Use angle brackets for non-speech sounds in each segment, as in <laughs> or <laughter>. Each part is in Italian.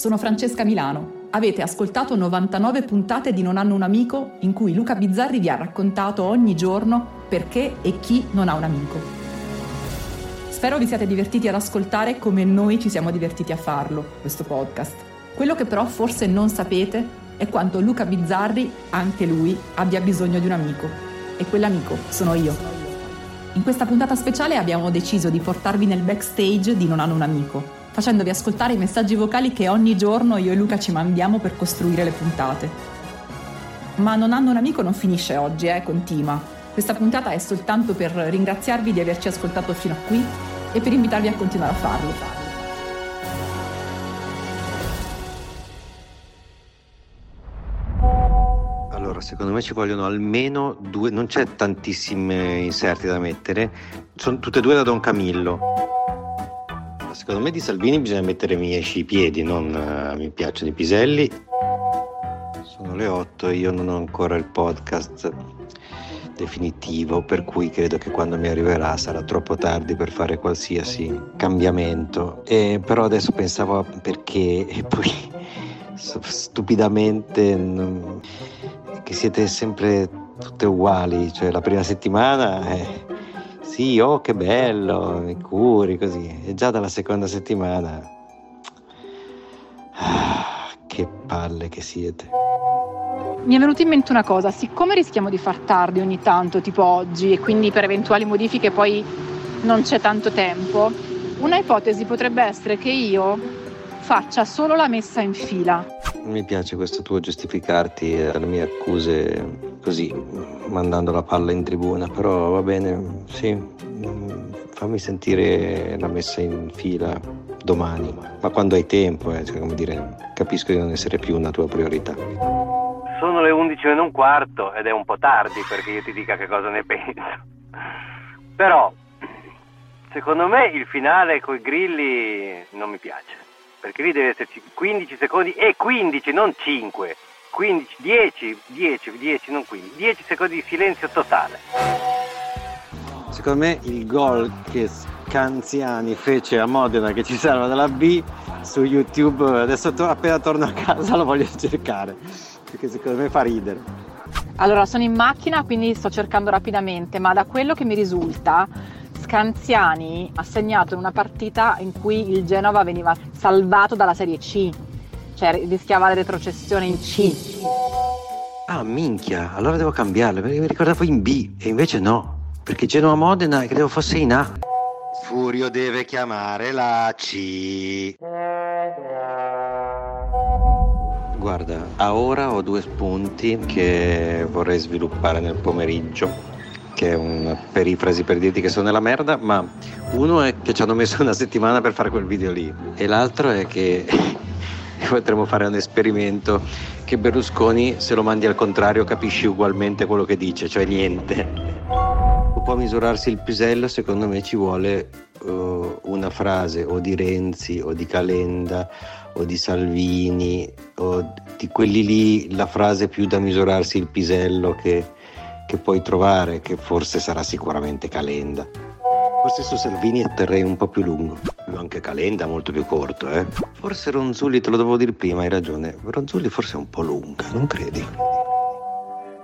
Sono Francesca Milano. Avete ascoltato 99 puntate di Non hanno un amico in cui Luca Bizzarri vi ha raccontato ogni giorno perché e chi non ha un amico. Spero vi siate divertiti ad ascoltare come noi ci siamo divertiti a farlo, questo podcast. Quello che però forse non sapete è quanto Luca Bizzarri, anche lui, abbia bisogno di un amico. E quell'amico sono io. In questa puntata speciale abbiamo deciso di portarvi nel backstage di Non hanno un amico, facendovi ascoltare i messaggi vocali che ogni giorno io e Luca ci mandiamo per costruire le puntate. Ma Non hanno un amico non finisce oggi, eh, continua. Questa puntata è soltanto per ringraziarvi di averci ascoltato fino a qui e per invitarvi a continuare a farlo. secondo me ci vogliono almeno due, non c'è tantissimi inserti da mettere, sono tutte e due da Don Camillo. Secondo me di Salvini bisogna mettere mi esci i piedi, non uh, mi piacciono i piselli. Sono le 8 e io non ho ancora il podcast definitivo, per cui credo che quando mi arriverà sarà troppo tardi per fare qualsiasi cambiamento. E, però adesso pensavo perché e poi stupidamente non, che siete sempre tutte uguali, cioè la prima settimana è sì, oh che bello, mi curi così, e già dalla seconda settimana ah, che palle che siete. Mi è venuta in mente una cosa, siccome rischiamo di far tardi ogni tanto, tipo oggi, e quindi per eventuali modifiche poi non c'è tanto tempo, una ipotesi potrebbe essere che io faccia solo la messa in fila. Mi piace questo tuo giustificarti alle mie accuse così, mandando la palla in tribuna, però va bene, sì, fammi sentire la messa in fila domani, ma quando hai tempo, eh, cioè, dire, capisco di non essere più una tua priorità. Sono le 11 e un quarto ed è un po' tardi perché io ti dica che cosa ne penso. Però, secondo me il finale con i grilli non mi piace perché lì deve esserci 15 secondi e 15, non 5. 15, 10, 10, 10, non 15, 10 secondi di silenzio totale. Secondo me il gol che Scanziani fece a Modena che ci salva dalla B su YouTube, adesso to- appena torno a casa lo voglio cercare, perché secondo me fa ridere. Allora sono in macchina quindi sto cercando rapidamente, ma da quello che mi risulta Scanziani ha segnato in una partita in cui il Genova veniva salvato dalla Serie C, cioè rischiava la retrocessione in C. Ah, minchia, allora devo cambiarle perché mi ricordavo in B e invece no, perché Genova Modena credevo fosse in A. Furio deve chiamare la C. Guarda, a ora ho due spunti che vorrei sviluppare nel pomeriggio che è una perifrasi per dirti che sono nella merda, ma uno è che ci hanno messo una settimana per fare quel video lì e l'altro è che <laughs> potremmo fare un esperimento che Berlusconi se lo mandi al contrario capisci ugualmente quello che dice, cioè niente. Un po' misurarsi il pisello secondo me ci vuole uh, una frase o di Renzi o di Calenda o di Salvini o di quelli lì la frase più da misurarsi il pisello che che puoi trovare, che forse sarà sicuramente Calenda. Forse su Salvini terrei un po' più lungo, anche Calenda molto più corto, eh. Forse Ronzulli, te lo dovevo dire prima, hai ragione. Ronzulli forse è un po' lunga, non credi?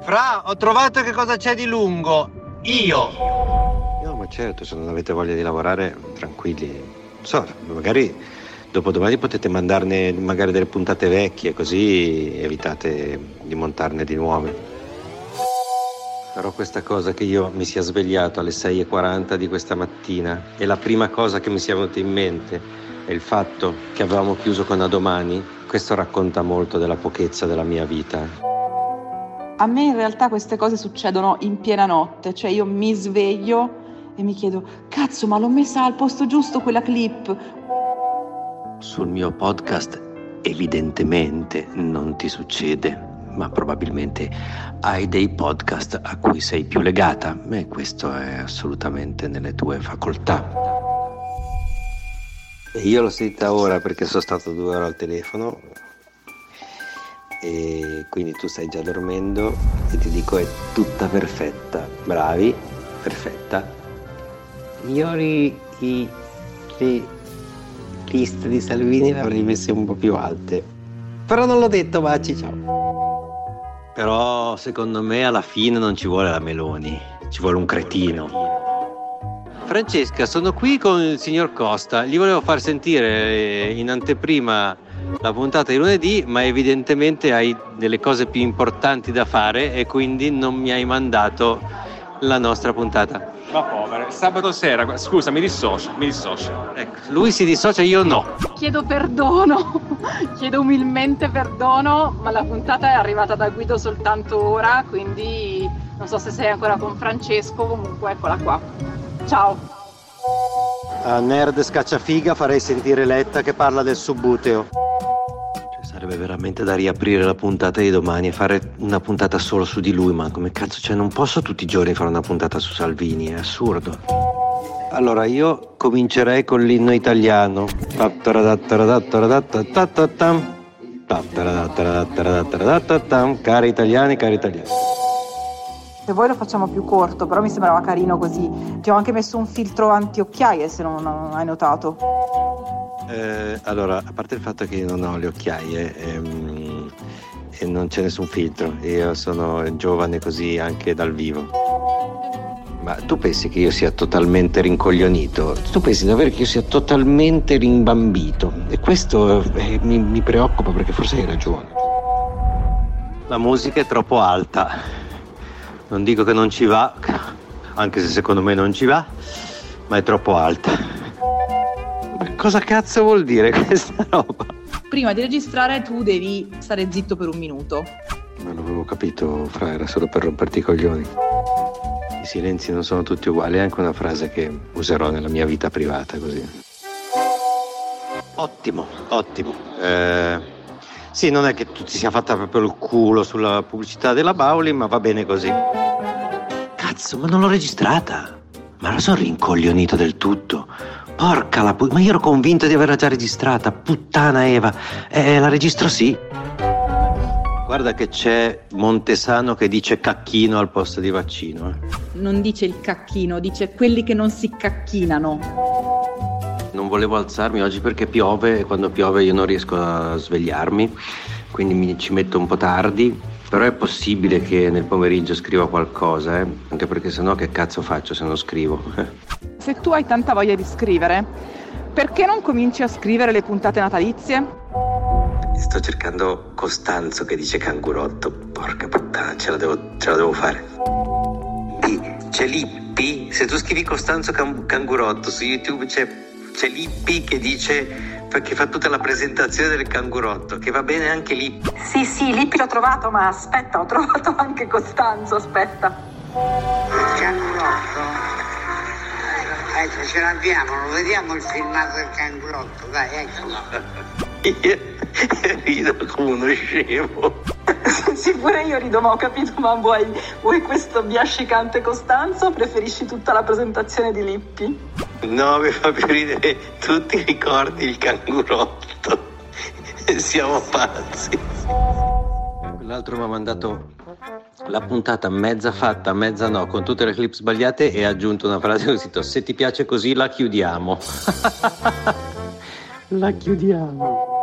Fra, ho trovato che cosa c'è di lungo. Io. No, ma certo, se non avete voglia di lavorare, tranquilli. Non so, magari dopodomani potete mandarne magari delle puntate vecchie, così evitate di montarne di nuove. Però questa cosa che io mi sia svegliato alle 6.40 di questa mattina e la prima cosa che mi sia venuta in mente è il fatto che avevamo chiuso con a domani, questo racconta molto della pochezza della mia vita. A me in realtà queste cose succedono in piena notte, cioè io mi sveglio e mi chiedo, cazzo, ma l'ho messa al posto giusto quella clip? Sul mio podcast evidentemente non ti succede ma probabilmente hai dei podcast a cui sei più legata e questo è assolutamente nelle tue facoltà. E io l'ho sentita ora perché sono stato due ore al telefono e quindi tu stai già dormendo e ti dico è tutta perfetta, bravi, perfetta. Migliori i, i liste di Salvini le avrei messe un po' più alte. Però non l'ho detto, Baci, ciao. Però secondo me alla fine non ci vuole la Meloni, ci vuole un cretino. Francesca, sono qui con il signor Costa. Gli volevo far sentire in anteprima la puntata di lunedì, ma evidentemente hai delle cose più importanti da fare e quindi non mi hai mandato la nostra puntata. Ma povera, sabato sera, scusa, mi dissocio, mi dissocio. Ecco, lui si dissocia, io no. Chiedo perdono, <laughs> chiedo umilmente perdono, ma la puntata è arrivata da Guido soltanto ora, quindi non so se sei ancora con Francesco, comunque eccola qua. Ciao. A Nerd Scacciafiga farei sentire Letta che parla del subbuteo. Sarebbe veramente da riaprire la puntata di domani e fare una puntata solo su di lui, ma come cazzo, cioè non posso tutti i giorni fare una puntata su Salvini, è assurdo. Allora io comincerei con l'inno italiano. Cari italiani, cari italiani. Se vuoi lo facciamo più corto, però mi sembrava carino così. Ti ho anche messo un filtro anti-occhiaie se non hai notato. Eh, allora, a parte il fatto che io non ho le occhiaie ehm, e non c'è nessun filtro, io sono giovane così anche dal vivo. Ma tu pensi che io sia totalmente rincoglionito? Tu pensi davvero che io sia totalmente rimbambito? E questo eh, mi, mi preoccupa perché forse hai ragione. La musica è troppo alta. Non dico che non ci va, anche se secondo me non ci va, ma è troppo alta. Ma cosa cazzo vuol dire questa <laughs> roba? Prima di registrare tu devi stare zitto per un minuto. Non avevo capito, Fra, era solo per romperti i coglioni. I silenzi non sono tutti uguali, è anche una frase che userò nella mia vita privata così. Ottimo, ottimo. Eh, sì, non è che tu ti sia fatta proprio il culo sulla pubblicità della Bauli, ma va bene così. Cazzo, ma non l'ho registrata. Ma la sono rincoglionito del tutto. Porca la pu- ma io ero convinto di averla già registrata. Puttana Eva. Eh, la registro sì. Guarda che c'è Montesano che dice cacchino al posto di vaccino. eh. Non dice il cacchino, dice quelli che non si cacchinano. Non volevo alzarmi oggi perché piove e quando piove io non riesco a svegliarmi, quindi mi ci metto un po' tardi. Però è possibile che nel pomeriggio scriva qualcosa, eh? anche perché sennò che cazzo faccio se non scrivo? <laughs> Se tu hai tanta voglia di scrivere, perché non cominci a scrivere le puntate natalizie? Sto cercando Costanzo che dice cangurotto. Porca puttana, ce la devo, ce la devo fare. Lì, c'è Lippi. Se tu scrivi Costanzo Cam- Cangurotto su YouTube c'è, c'è Lippi che dice che fa tutta la presentazione del cangurotto, che va bene anche Lippi. Sì, sì, Lippi l'ho trovato, ma aspetta, ho trovato anche Costanzo, aspetta. Il cangurotto? Ecco, ce l'abbiamo, lo vediamo il filmato del cangurotto, dai, eccolo. <laughs> Io rido come uno scemo. <laughs> sì, pure io rido, ma ho capito, ma vuoi, vuoi questo biascicante Costanzo o preferisci tutta la presentazione di Lippi? No, mi fa più ridere. Tu ti ricordi il cangurotto? <laughs> Siamo pazzi. L'altro mi ha mandato la puntata mezza fatta, mezza no, con tutte le clip sbagliate e ha aggiunto una frase così, se ti piace così la chiudiamo. <laughs> la chiudiamo.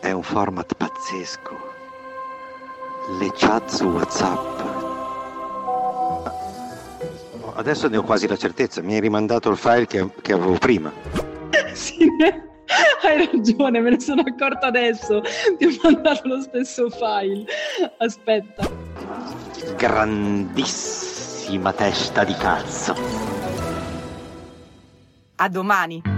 È un format pazzesco. Le chat su WhatsApp. Adesso ne ho quasi la certezza, mi hai rimandato il file che, che avevo prima. <laughs> Sì, hai ragione, me ne sono accorta adesso. Ti ho mandato lo stesso file. Aspetta. Grandissima testa di cazzo. A domani.